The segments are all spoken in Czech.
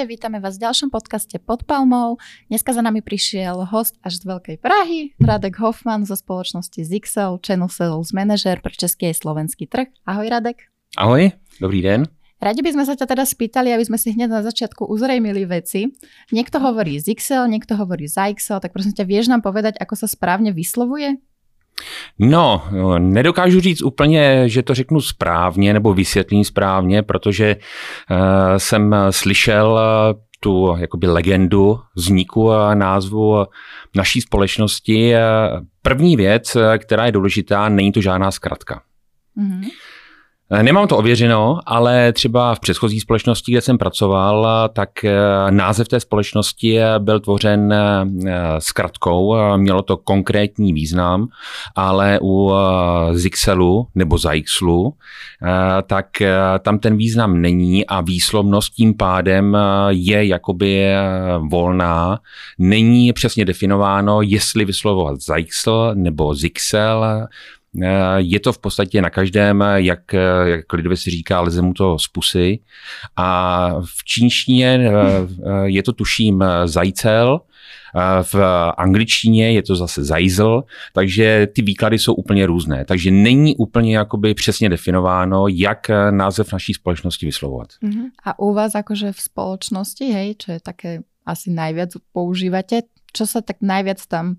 Ahojte, vítame vás v ďalšom podcaste Pod palmou. Dneska za nami prišiel host až z Veľkej Prahy, Radek Hoffman zo spoločnosti Zixel, Channel Sales Manager pre český a slovenský trh. Ahoj Radek. Ahoj, dobrý den. Radi by sme sa ťa teda spýtali, aby sme si hneď na začiatku uzrejmili veci. Niekto hovorí Zixel, niekto hovorí Zyxel, tak prosím ťa, vieš nám povedať, ako sa správne vyslovuje? No, nedokážu říct úplně, že to řeknu správně nebo vysvětlím správně, protože uh, jsem slyšel uh, tu jakoby legendu vzniku a názvu naší společnosti. První věc, která je důležitá, není to žádná zkratka. Mm-hmm. Eh, nemám to ověřeno, ale třeba v předchozí společnosti, kde jsem pracoval, tak eh, název té společnosti byl tvořen eh, zkratkou, mělo to konkrétní význam, ale u Zixelu nebo Zaixlu, tak tam ten význam není a výslovnost tím pádem je jakoby volná. Není přesně definováno, jestli vyslovovat Zaixel nebo Zixel, Eh, je to v podstatě na každém, jak, jak lidově si říká, leze mu to z pusy. A v čínštině eh, je to tuším zajcel, v angličtině je to zase zajzl, takže ty výklady jsou úplně různé. Takže není úplně jakoby přesně definováno, jak název naší společnosti vyslovovat. Uh-huh. A u vás jakože v společnosti, hej, čo je také asi najviac používate, čo sa tak najviac tam Eh,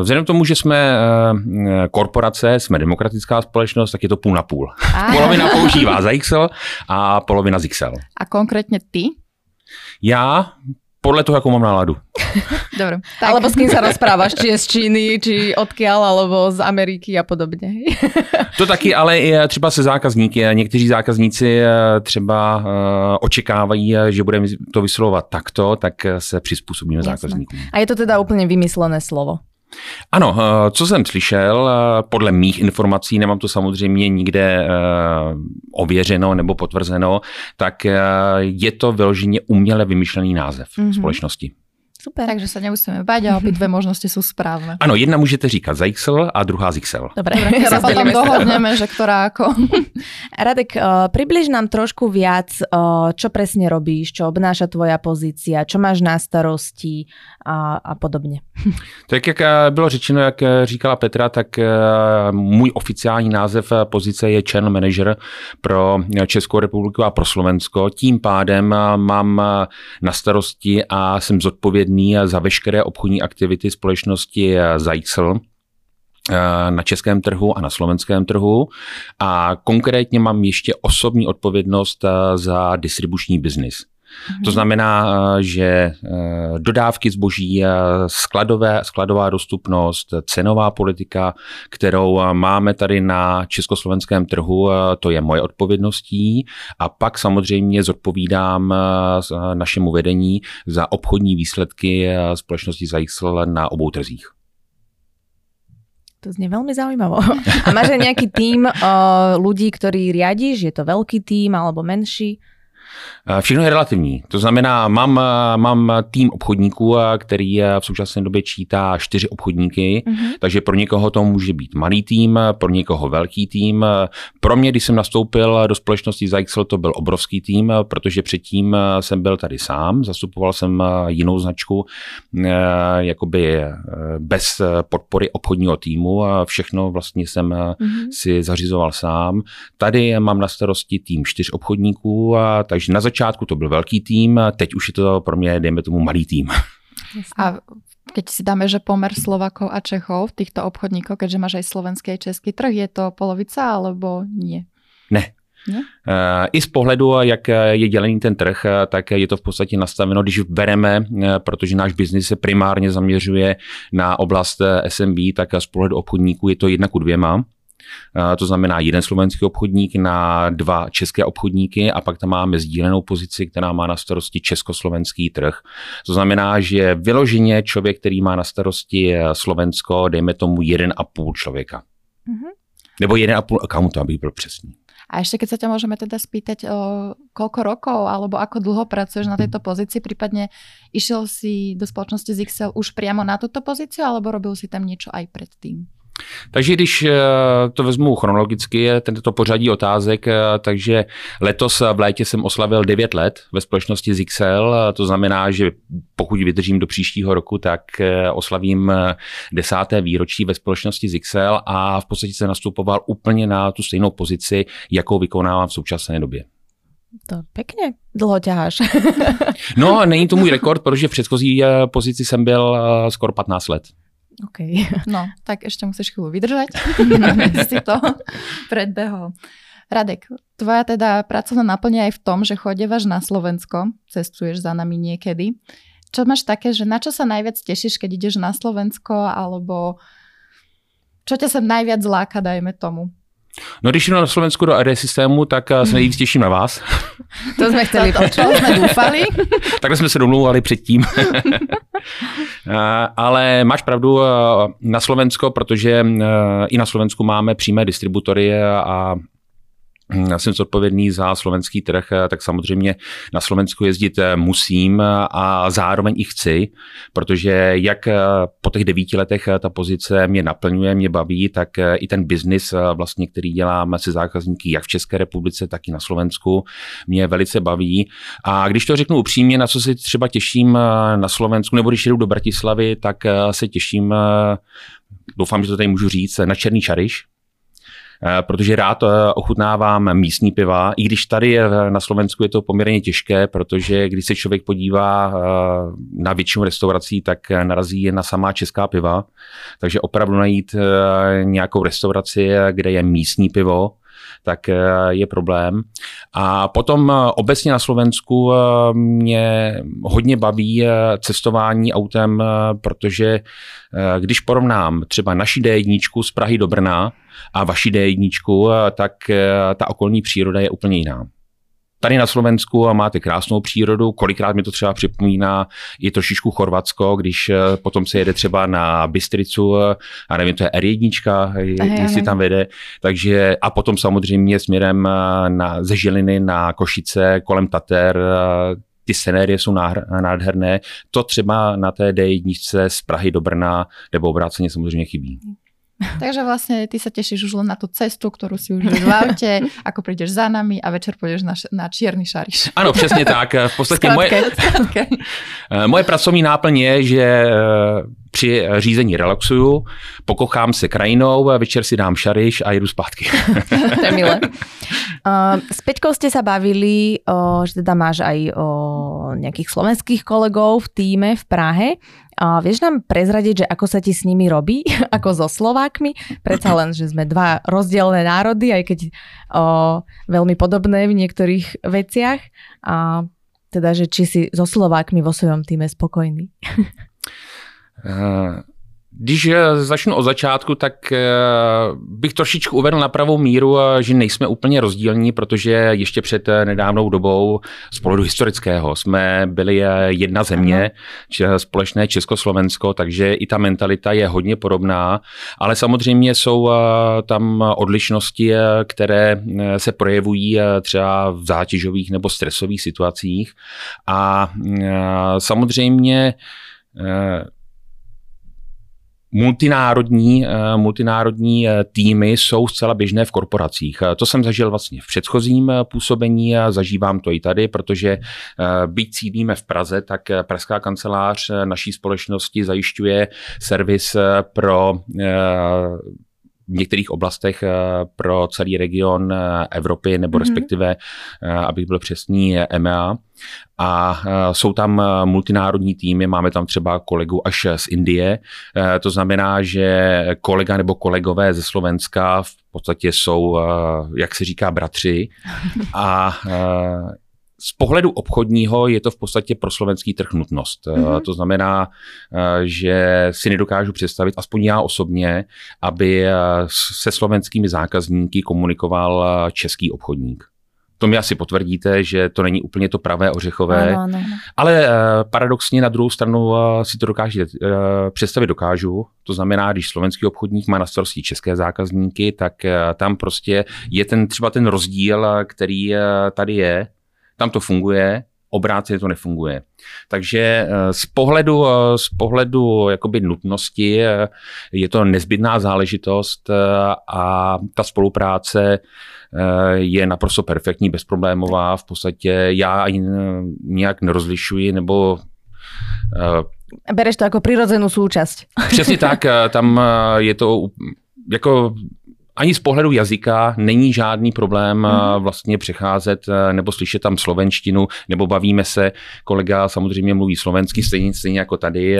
vzhledem k tomu, že jsme eh, korporace, jsme demokratická společnost, tak je to půl na půl. A. Polovina používá ZXL a polovina ZXL. A konkrétně ty? Já podle toho, jakou mám náladu. Dobre. Tak. Alebo s kým sa rozprávaš, či je z Číny, či odkiaľ, alebo z Ameriky a podobně. to taky, ale i třeba se zákazníky. Někteří zákazníci eh, třeba očekávají, že budeme to vyslovovat takto, tak se přizpůsobíme zákazníkům. A je to teda úplně vymyslené slovo? Ano, eh, co jsem slyšel, eh, podle mých informací, nemám to samozřejmě nikde eh, ověřeno nebo potvrzeno, tak je to vyloženě uměle vymyšlený název mm-hmm. společnosti. Super. Takže se nemusíme bát a obě dvě možnosti jsou správné. Ano, jedna můžete říkat Zixel a druhá Zixel. Dobre, Dobre sa potom dohodneme, že ktorá ako. Radek, uh, približ nám trošku viac, uh, čo presne robíš, čo obnáša tvoja pozícia, čo máš na starosti a, a podobně. Tak jak eh, bylo řečeno, jak říkala Petra, tak můj oficiální název pozice je Channel Manager pro Českou republiku a pro Slovensko. Tím pádem mám na starosti a jsem zodpovědný zodpovědný za veškeré obchodní aktivity společnosti Zajcel eh, na českém trhu a na slovenském trhu. A konkrétně mám ještě osobní odpovědnost eh, za distribuční biznis. Mhm. To znamená, eh, že eh, dodávky zboží, skladové, skladová dostupnost, cenová politika, kterou máme tady na československém trhu, eh, to je moje odpovědností. A pak samozřejmě zodpovídám našemu vedení za obchodní výsledky společnosti Zajxl na obou trzích. To znie veľmi zaujímavo. A máš aj nejaký tým uh, ľudí, ktorý riadiš? Je to veľký tým alebo menší? Eh, všechno je relativní. To znamená, mám, eh, mám tým obchodníků, eh, který v současné době čítá čtyři obchodníky, mm-hmm. takže pro někoho to může být malý tým, pro někoho velký tým. Pro mě, když jsem nastoupil do společnosti Zyxel, to byl obrovský tým, protože předtím jsem byl tady sám, zastupoval jsem jinou značku, jakoby bez podpory obchodního týmu a všechno vlastně jsem mm-hmm. si zařizoval sám. Tady mám na starosti tým čtyř obchodníků, a takže na začátku to byl velký tým, teď už je to pro mě, dejme tomu, malý tým. A keď si dáme, že pomer Slovakov a Čechov, týchto obchodníkov, keďže máš aj slovenský a český trh, je to polovica alebo nie? Ne, ne? I z pohledu, jak je dělený ten trh, tak je to v podstatě nastaveno, když bereme, protože náš biznis se primárně zaměřuje na oblast SMB, tak z pohledu obchodníků je to jedna ku dvěma. To znamená jeden slovenský obchodník na dva české obchodníky a pak tam máme sdílenou pozici, která má na starosti československý trh. To znamená, že vyloženě člověk, který má na starosti Slovensko, dejme tomu jeden a půl člověka. Mm-hmm. Nebo jeden a půl accountu, aby byl přesný. A ešte keď sa ťa môžeme teda spýtať, o koľko rokov alebo ako dlho pracuješ na tejto pozícii, prípadne išiel si do spoločnosti ZXL už priamo na túto pozíciu alebo robil si tam niečo aj predtým? Takže když eh, to vezmu chronologicky, tento pořadí otázek, eh, takže letos v létě jsem oslavil 9 let ve společnosti ZXL, to znamená, že pokud vydržím do příštího roku, tak eh, oslavím desáté výročí ve společnosti ZXL a v podstatě jsem nastupoval úplně na tu stejnou pozici, jakou vykonávám v současné době. To pěkně dlouho ťaháš. no, není to můj rekord, protože v předchozí pozici jsem byl skoro 15 let. OK. No, tak ešte musíš chvíľu vydržať. si to predbehol. Radek, tvoja teda pracovná naplňa aj v tom, že chodievaš na Slovensko, cestuješ za nami niekedy. Čo máš také, že na čo sa najviac tešíš, keď ideš na Slovensko, alebo čo ťa sem najviac láka, dajme tomu? No když jdu na Slovensku do AD systému, tak eh, se nejvíc těším na vás. To jsme chtěli počuť, jsme doufali. Takhle jsme se domlouvali předtím. Eh, ale máš pravdu eh, na Slovensko, protože i na Slovensku máme přímé distributory a já jsem zodpovědný za slovenský trh, tak samozřejmě na Slovensku jezdit musím a zároveň i chci, protože jak po těch devíti letech ta pozice mě naplňuje, mě baví, tak i ten biznis, vlastně, který dělám se zákazníky jak v České republice, tak i na Slovensku, mě velice baví. A když to řeknu upřímně, na co si třeba těším na Slovensku, nebo když jdu do Bratislavy, tak se těším doufám, že to tady můžu říct, na Černý Šariš, Eh, protože rád eh, ochutnávám místní piva, i když tady na Slovensku je to poměrně těžké, protože když se člověk podívá eh, na většinu restaurací, tak narazí na samá česká piva, takže opravdu najít nějakou restauraci, kde je místní pivo, tak je problém. A potom obecně na Slovensku mě hodně baví cestování autem, protože když porovnám třeba naši D1 z Prahy do Brna, a vaši D1, tak eh, ta okolní příroda je úplně jiná. Tady na Slovensku máte krásnou přírodu, kolikrát mi to třeba připomíná i trošičku Chorvatsko, když eh, potom se jede třeba na Bystricu, a nevím, to je R1, jestli tam vede, takže a potom samozřejmě směrem eh, na, ze Žiliny na Košice, kolem Tater, ty scenérie jsou nádherné. To třeba na té D1 z Prahy do Brna nebo obráceně samozřejmě chybí. Takže vlastne ty sa tešíš už len na tú cestu, ktorú si už v aute, ako prídeš za nami a večer pôjdeš na, na čierny šariš. Ano, přesně tak. V podstatě moje, moje pracovní náplň je, že eh, při řízení relaxuju, pokochám se krajinou, večer si dám šariš a jedu zpátky. to je milé. Uh, s Peťkou ste sa bavili, uh, že teda máš aj uh, nejakých slovenských kolegov v týme v Prahe. Uh, vieš nám prezradiť, že ako sa ti s nimi robí, ako so Slovákmi? Predsa len, že sme dva rozdielne národy, aj keď uh, veľmi podobné v niektorých veciach. A uh, teda, že či si so Slovákmi vo svojom týme spokojný. Uh, Když eh, začnu od začátku, tak eh, bych trošičku uvedl na pravou míru, eh, že nejsme úplně rozdílní, protože ještě před nedávnou dobou z pohledu historického jsme byli jedna země, společné Československo, takže i ta mentalita je hodně podobná, ale samozřejmě jsou tam odlišnosti, které se projevují třeba v zátěžových nebo stresových situacích. A samozřejmě Multinárodní, eh, multinárodní eh, týmy jsou zcela běžné v korporacích. Eh, to jsem zažil vlastně v předchozím působení a zažívám to i tady, protože byť cílíme v Praze, tak Pražská kancelář naší společnosti zajišťuje servis pro některých oblastech pro celý region Evropy, nebo mm-hmm. respektive, abych byl přesný, EMEA a. E, jsou tam multinárodní týmy, máme tam třeba kolegu až z Indie, to znamená, že kolega nebo kolegové ze Slovenska v podstatě jsou, jak se říká, bratři. A z pohledu obchodního je to v podstatě pro slovenský trh nutnost. Mm-hmm. To znamená, že si nedokážu představit, aspoň já osobně, aby se slovenskými zákazníky komunikoval český obchodník. To mi asi potvrdíte, že to není úplně to pravé ořechové. Ano, ano. Ale uh, paradoxně na druhou stranu uh, si to dokážu uh, představit dokážu. To znamená, když slovenský obchodník má na starosti české zákazníky, tak uh, tam prostě je ten třeba ten rozdíl, který uh, tady je. Tam to funguje, obráceně to nefunguje. Takže z pohledu, z pohledu jakoby nutnosti je to nezbytná záležitost a ta spolupráce je naprosto perfektní, bezproblémová. V podstatě já ani nějak nerozlišuji nebo Bereš to jako přirozenou součást. Přesně tak, tam je to jako ani z pohledu jazyka není žádný problém mm. vlastně přecházet nebo slyšet tam slovenštinu, nebo bavíme se, kolega samozřejmě mluví slovensky, stejně, stejně jako tady,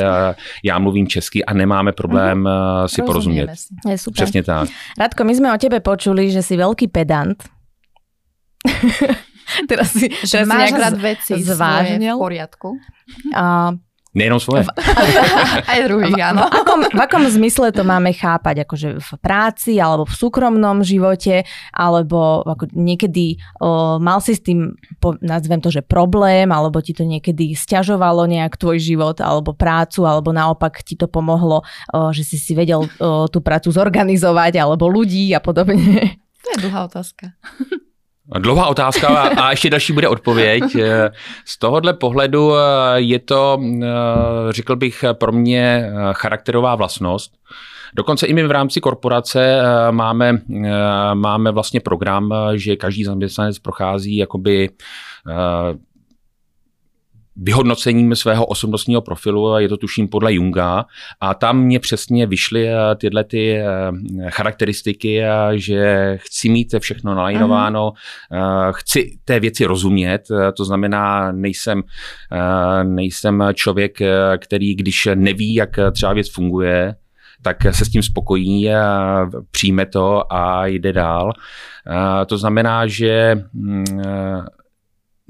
já mluvím česky a nemáme problém mm. si porozumět. Si. Je super. Přesně tak. Radko, my jsme o tebe počuli, že jsi velký pedant. teraz si, že teraz máš rád veci zvážnil. v poriadku. A Nejenom svoje. Aj druhých, áno. V akom, v akom zmysle to máme chápať? Akože v práci, alebo v súkromnom živote, alebo ako niekedy o, mal si s tým, po, nazvem to, že problém, alebo ti to niekedy stiažovalo nejak tvoj život, alebo prácu, alebo naopak ti to pomohlo, o, že si si vedel o, tú prácu zorganizovať, alebo ľudí a podobne? To je dlhá otázka. Dlouhá otázka a ještě další bude odpověď. Z tohohle pohledu eh, je to, eh, řekl bych, pro mě eh, charakterová vlastnost. Dokonce i my v rámci korporace máme, máme vlastně program, že každý zaměstnanec prochází jakoby vyhodnocením svého osobnostního profilu, je to tuším podle Junga, a tam mě přesně vyšly eh, tyhle ty eh, charakteristiky, eh, že chci mít všechno nalajnováno, chci té věci rozumět, to znamená, nejsem, nejsem člověk, který když neví, jak třeba věc funguje, tak se s tím spokojí, přijme to a jde dál. To znamená, že mm,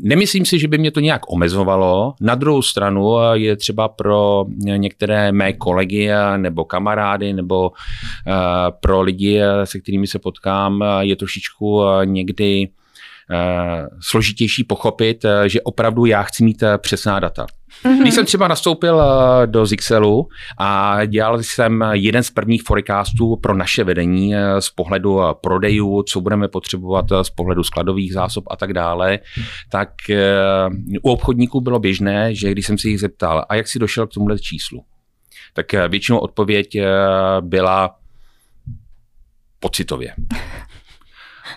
Nemyslím si, že by mě to nějak omezovalo. Na druhou stranu je třeba pro některé mé kolegy nebo kamarády nebo pro lidi, se kterými se potkám, je trošičku někdy složitější pochopit, eh, že opravdu já chci mít eh, přesná data. Mm-hmm. Když jsem třeba nastoupil do Zixelu a dělal jsem jeden z prvních forecastů pro naše vedení z pohledu prodejů, co budeme potřebovat z pohledu skladových zásob a tak dále, tak u obchodníků bylo běžné, že když jsem si jich zeptal, a jak si došel k tomuhle číslu, tak většinou odpověď byla pocitově.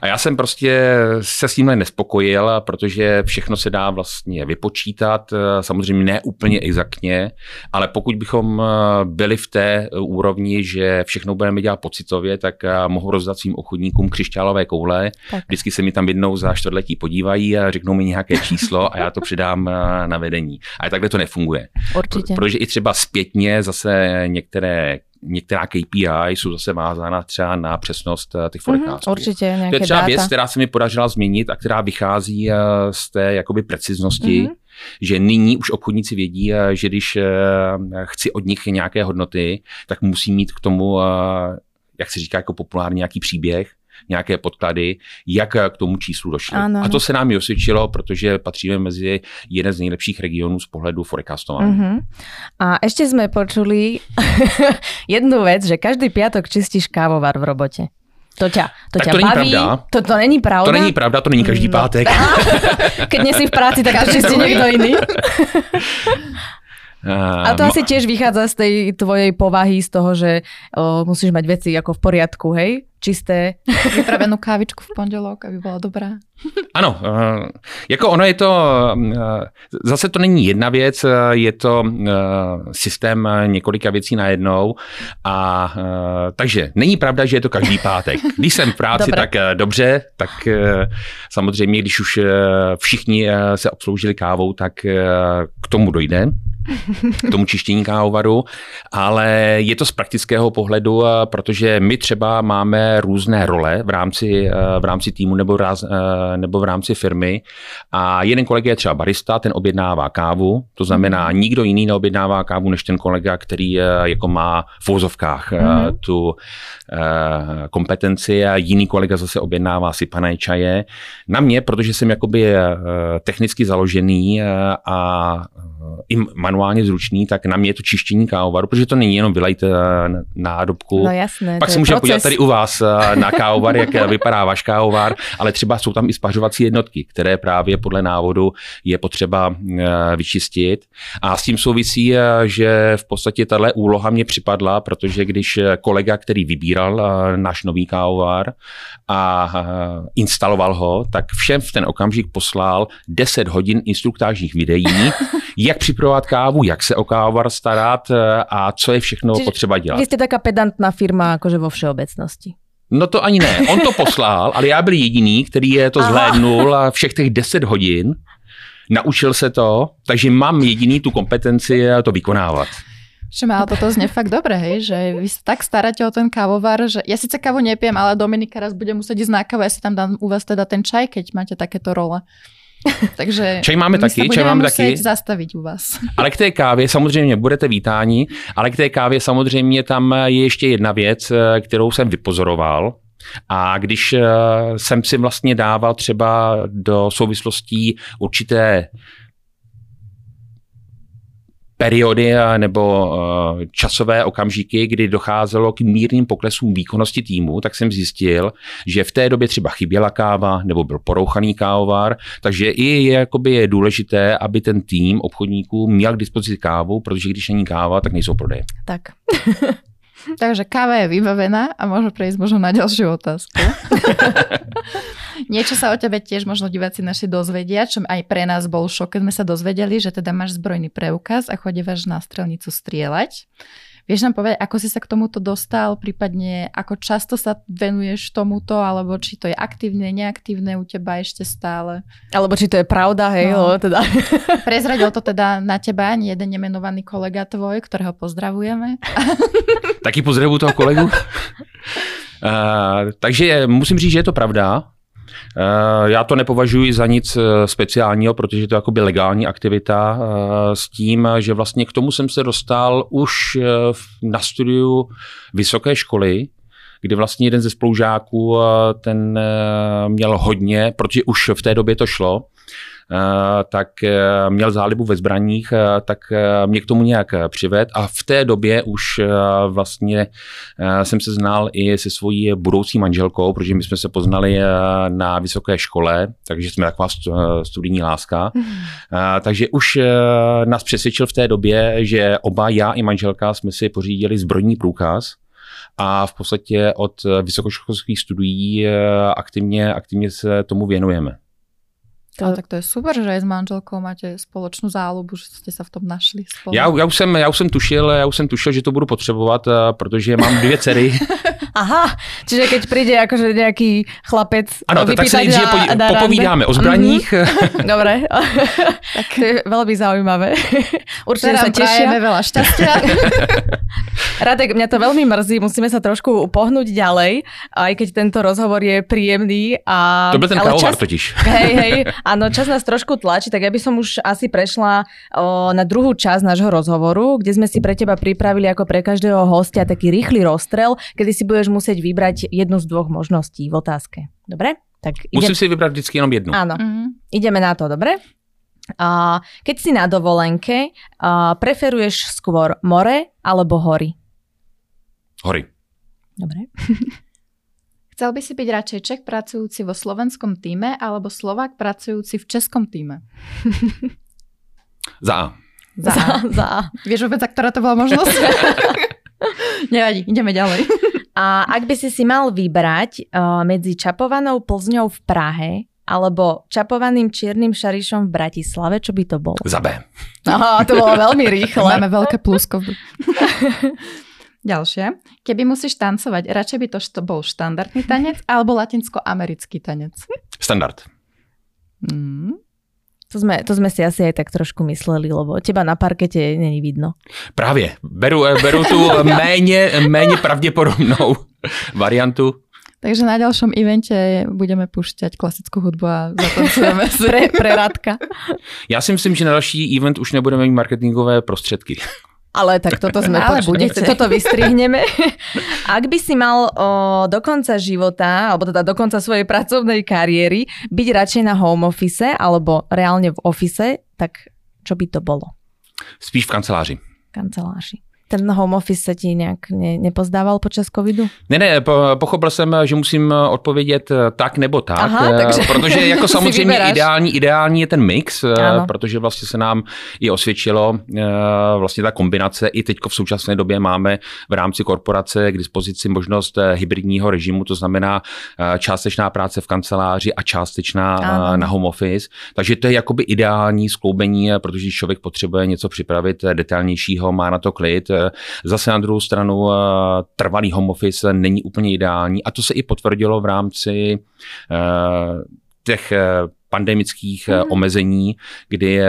A já jsem prostě se s tímhle nespokojil, protože všechno se dá vlastně vypočítat, samozřejmě ne úplně exaktně, ale pokud bychom eh, byli v té úrovni, že všechno budeme dělat pocitově, tak eh, mohu rozdat svým obchodníkům křišťálové koule. Tak. Vždycky se mi tam jednou za čtvrtletí podívají a řeknou mi nějaké číslo a já to přidám eh, na vedení. Ale takhle to nefunguje. Určitě. Protože i třeba zpětně zase některé některá KPI jsou zase vázána třeba na přesnost eh, těch mhm, forecastů. Mm-hmm, určitě, nějaké To je třeba data. věc, která se mi podařila změnit a která vychází eh, z té jakoby preciznosti, mm-hmm. že nyní už obchodníci vědí, eh, že když chci od nich nějaké hodnoty, tak musí mít k tomu, jak se říká jako populárně, nějaký příběh, nějaké podklady, jak k tomu číslu došli. Ano. A to se nám i osvědčilo, protože patříme mezi jeden z nejlepších regionů z pohledu forecastování. Uh-huh. A ještě jsme počuli jednu věc, že každý piatok čistíš kávovar v robotě. To ťa, to tak ťa to baví. Není pravda. To, to není pravda? To není pravda, to není každý no. pátek. Keď nie si v práci, tak to čistí někdo jiný. A to asi tiež vychádza z tej tvojej povahy, z toho, že o, musíš mať veci ako v poriadku, hej? Čisté. Vypravenú kávičku v pondelok, aby bola dobrá. Ano, uh, jako ono je to, uh, zase to není jedna věc, uh, je to systém několika věcí najednou a takže není pravda, že je to každý pátek. Když jsem v práci, Dobre. tak dobře, tak samozřejmě, když už všichni se obsloužili kávou, tak k tomu dojde k tomu čištění kávovaru, ale je to z praktického pohledu, protože my třeba máme různé role v rámci, v rámci týmu nebo, ráz, nebo v rámci firmy a jeden kolega je třeba barista, ten objednává kávu, to znamená mhm. nikdo jiný neobjednává kávu než ten kolega, který jako má v vozovkách mm-hmm. tu kompetenci a jiný kolega zase objednává sypané čaje. Na mě, protože jsem jakoby technicky založený a i manuálně zručný, tak na mě je to čištění kávovaru, protože to není jenom vylejte nádobku. No jasné. Pak se můžeme podívat tady u vás na kávovar, jak vypadá váš kávovar, ale třeba jsou tam i spařovací jednotky, které právě podle návodu je potřeba vyčistit. A s tím souvisí, že v podstatě tahle úloha mě připadla, protože když kolega, který vybíral náš nový kávovar a instaloval ho, tak všem v ten okamžik poslal 10 hodin instruktážních videí, jak připravovat kávu, jak se o kávovar starat eh, a co je všechno Čiže potřeba dělat. Vy jste taká pedantná firma, jakože vo všeobecnosti. No to ani ne. On to poslal, ale já byl jediný, který je to zhlédnul a všech těch 10 hodin naučil se to, takže mám jediný tu kompetenci to vykonávat. Že ale toto znie fakt dobre, hej, že vy sa tak staráte o ten kávovar, že ja síce kávu nepiem, ale Dominika raz bude musieť ísť na kávu, ja si tam dám u vás teda ten čaj, keď máte takéto role. Takže čaj máme taky, čaj máme taky. zastavit u vás. Ale k té kávě samozřejmě budete vítáni, ale k té kávě samozřejmě tam je ještě jedna věc, kterou jsem vypozoroval. A když jsem si vlastně dával třeba do souvislostí určité periody nebo eh, časové okamžiky, kdy docházelo k mírným poklesům výkonnosti týmu, tak jsem zjistil, že v té době třeba chyběla káva nebo byl porouchaný kávovar, takže i je, jakoby je důležité, aby ten tým obchodníků měl k dispozici kávu, protože když není káva, tak nejsou prodeje. Tak. Takže káva je vybavená a môžeme prejsť možno na ďalšiu otázku. Niečo sa o tebe tiež možno diváci naši dozvedia, čo aj pre nás bol šok, keď sme sa dozvedeli, že teda máš zbrojný preukaz a chodívaš na strelnicu strieľať. Vieš nám povedať, ako si sa k tomuto dostal, prípadne ako často sa venuješ tomuto, alebo či to je aktívne, neaktívne u teba ešte stále? Alebo či to je pravda, hej, no. teda. Prezradil to teda na teba ani jeden nemenovaný kolega tvoj, ktorého pozdravujeme. Taky pozdravuju toho kolegu. Uh, takže musím říct, že je to pravda. Eh, já to nepovažuji za nic eh, speciálního, protože to je jakoby legální aktivita eh, s tím, že vlastně k tomu jsem se dostal už na studiu vysoké školy, kdy vlastně jeden ze spolužáků ten měl hodně, protože už v té době to šlo, tak eh, měl zálibu ve zbraních, eh, tak mě k tomu nějak přived a v té době už vlastně jsem se znal i se svojí budoucí manželkou, protože my jsme se poznali na vysoké škole, takže jsme taková studijní láska. Mm. Takže už nás přesvědčil v té době, že oba, já i manželka, jsme si pořídili zbrojní průkaz, a v podstatě od vysokoškolských studií aktivně, aktivně se tomu věnujeme. To... Ale tak to je super, že aj s manželkou máte spoločnú záľubu, že ste sa v tom našli spolu. Já, já, už jsem, já už jsem tušil, já už jsem tušil, že to budu potřebovat, protože mám dvě dcery. Aha, čiže keď príde akože nejaký chlapec Ano, tak sa nejdříve po, popovídáme o zbraních. Mm-hmm. Dobre, tak to je veľmi zaujímavé. Určite sa tešíme veľa šťastia. Radek, mňa to veľmi mrzí, musíme sa trošku pohnúť ďalej, aj keď tento rozhovor je príjemný. A... To byl ten čas... totiž. Hej, hej, Áno, čas nás trošku tlačí, tak ja by som už asi prešla o, na druhú časť nášho rozhovoru, kde sme si pre teba pripravili ako pre každého hostia taký rýchly rozstrel, kedy si budeš musieť vybrať jednu z dvoch možností v otázke. Dobre? Tak ide... Musím si vybrať vždycky jenom jednu. Áno. Mm-hmm. Ideme na to, dobre? A keď si na dovolenke, a preferuješ skôr more alebo hory? Hory. Dobre. Chcel by si byť radšej Čech pracujúci vo slovenskom týme alebo Slovák pracujúci v českom týme? Za A. Za, za, za A. Vieš vôbec, ktorá to bola možnosť? Nevadí, ideme ďalej. A ak by si si mal vybrať uh, medzi čapovanou Plzňou v Prahe alebo čapovaným čiernym šarišom v Bratislave, čo by to bolo? Za B. Aha, to bolo veľmi rýchle. Máme veľké plusko. Ďalšie. Keby musíš tancovať, radšej by to bol štandardný tanec alebo latinsko-americký tanec? Standard. Mm. To sme, to sme si asi aj tak trošku mysleli, lebo teba na parkete není vidno. Právě. Beru, eh, beru tu méně, méně pravděpodobnou variantu. Takže na ďalšom evente budeme pušťať klasickú hudbu a zatancujeme si. pre, pre Radka. Já si myslím, že na další event už nebudeme mít marketingové prostředky. Ale tak toto sme Ale budete. toto vystrihneme. Ak by si mal o, do konca života, alebo teda do konca svojej pracovnej kariéry byť radšej na home office alebo reálne v office, tak čo by to bolo? Spíš v kanceláři. Kanceláři ten home office se ti nějak ne, nepozdával počas covidu? Ne, ne, pochopil jsem, že musím odpovědět tak nebo tak, Aha, takže protože jako samozřejmě ideální, ideální je ten mix, ano. protože vlastně se nám i osvědčilo vlastně ta kombinace. I teď v současné době máme v rámci korporace k dispozici možnost hybridního režimu, to znamená částečná práce v kanceláři a částečná ano. na home office. Takže to je jakoby ideální skloubení, protože člověk potřebuje něco připravit detailnějšího, má na to klid, Zase na druhou stranu eh, trvalý home office není úplně ideální a to se i potvrdilo v rámci eh, těch eh, pandemických mm. omezení, kdy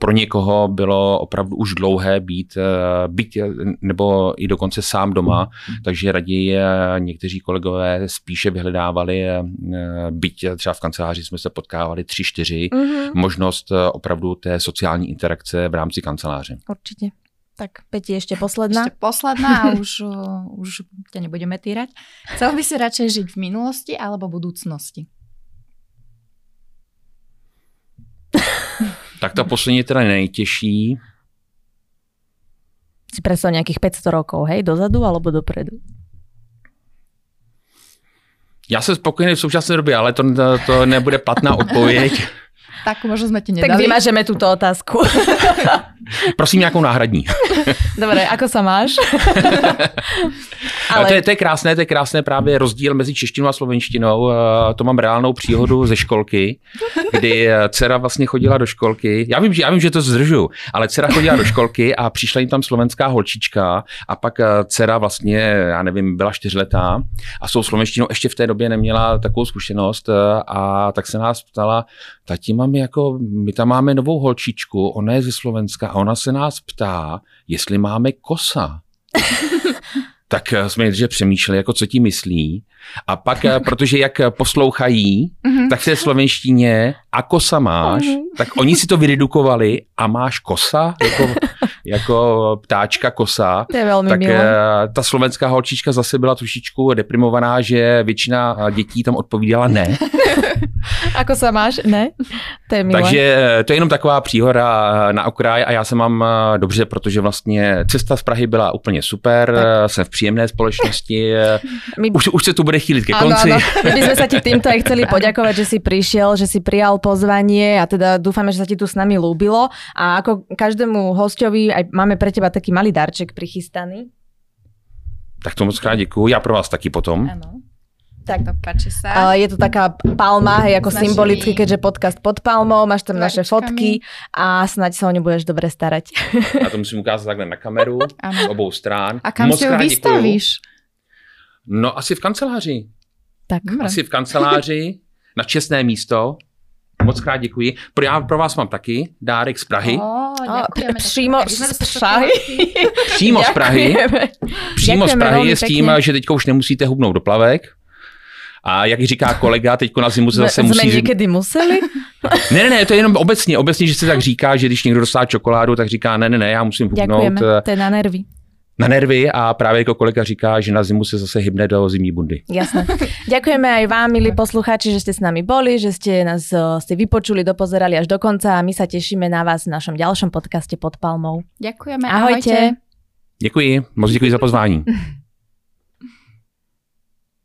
pro někoho bylo opravdu už dlouhé být, být nebo i dokonce sám doma, mm. takže raději někteří kolegové spíše vyhledávali byť třeba v kanceláři jsme se potkávali tři, čtyři, mm. možnost opravdu té sociální interakce v rámci kanceláře. Určitě. Tak Peti, ešte posledná. Ešte posledná a už, už ťa nebudeme týrať. Chcel by si radšej žiť v minulosti alebo budúcnosti? tak ta poslední je teda nejtěžší. Si predstav nějakých 500 rokov, hej, dozadu alebo dopredu? Já jsem spokojený v současné době, ale to, to nebude platná odpověď. tak možno jsme ti nedali. Tak vymažeme tuto otázku. Prosím nějakou náhradní. Dobre, ako sa máš? Ale... To, je, to je krásné, to je krásné právě rozdíl mezi češtinou a slovenštinou. To mám reálnou příhodu ze školky, kdy dcera vlastně chodila do školky. Já vím, že, já vím, že to zdržu, ale dcera chodila do školky a přišla jim tam slovenská holčička a pak dcera vlastně, já nevím, byla čtyřletá a s tou slovenštinou ještě v té době neměla takovou zkušenost a tak se nás ptala, tati, jako my tam máme novou holčičku, ona je ze Slovenska a ona se nás ptá, jestli máme kosa. tak eh, jsme nejdříve přemýšleli, jako co ti myslí. A pak, eh, protože jak poslouchají, mm-hmm. tak v té slovenštině a kosa máš, mm-hmm. tak oni si to vyredukovali a máš kosa, jako, jako ptáčka kosa. To je velmi tak milé. Eh, ta slovenská holčička zase byla trošičku deprimovaná, že většina dětí tam odpovídala ne. Ako sa máš? Ne? To je milé. Takže to je jenom taková příhoda na okraj a já se mám dobře, protože vlastně cesta z Prahy byla úplně super, tak. jsem v příjemné společnosti, My... už, už se tu bude chýliť ke konci. Áno, áno. My by sme sa ti týmto aj chceli poďakovať, že si prišiel, že si prijal pozvanie a teda dúfame, že sa ti tu s nami lúbilo. A ako každému hostovi aj máme pre teba taký malý darček prichystaný. Tak to moc krát děkuju. Já pro vás taky potom. Ano. Tak to páči sa. Je to taká palma, hej, ako symbolicky, keďže podcast pod palmou, máš tam naše fotky a snáď sa o ňu budeš dobre starať. A to musím ukázat takhle na kameru, z obou strán. A kam Moc si ju vystavíš? No asi v kanceláři. Tak. Asi v kanceláři, na čestné místo. Moc krát děkuji. Pro, já pro vás mám taky dárek z Prahy. Oh, přímo z Prahy. Přímo z Prahy. Přímo z Prahy je s tím, že teďka už nemusíte hubnout do plavek. A jak říká kolega, teď na zimu se zase musí... Jsme někdy museli? ne, ne, ne, to je jenom obecně, obecně, že se tak říká, že když někdo dostává čokoládu, tak říká, ne, ne, ne, já musím hubnout. Děkujeme, to je na nervy na nervy a právě jako kolega říká, že na zimu se zase hybne do zimní bundy. Jasné. Ďakujeme aj vám, milí poslucháči, že ste s nami boli, že ste nás ste vypočuli, dopozerali až do konca a my sa tešíme na vás v našom ďalšom podcaste pod palmou. Ďakujeme. Ahojte. Ahojte. Děkuji, moc děkuji za pozvání.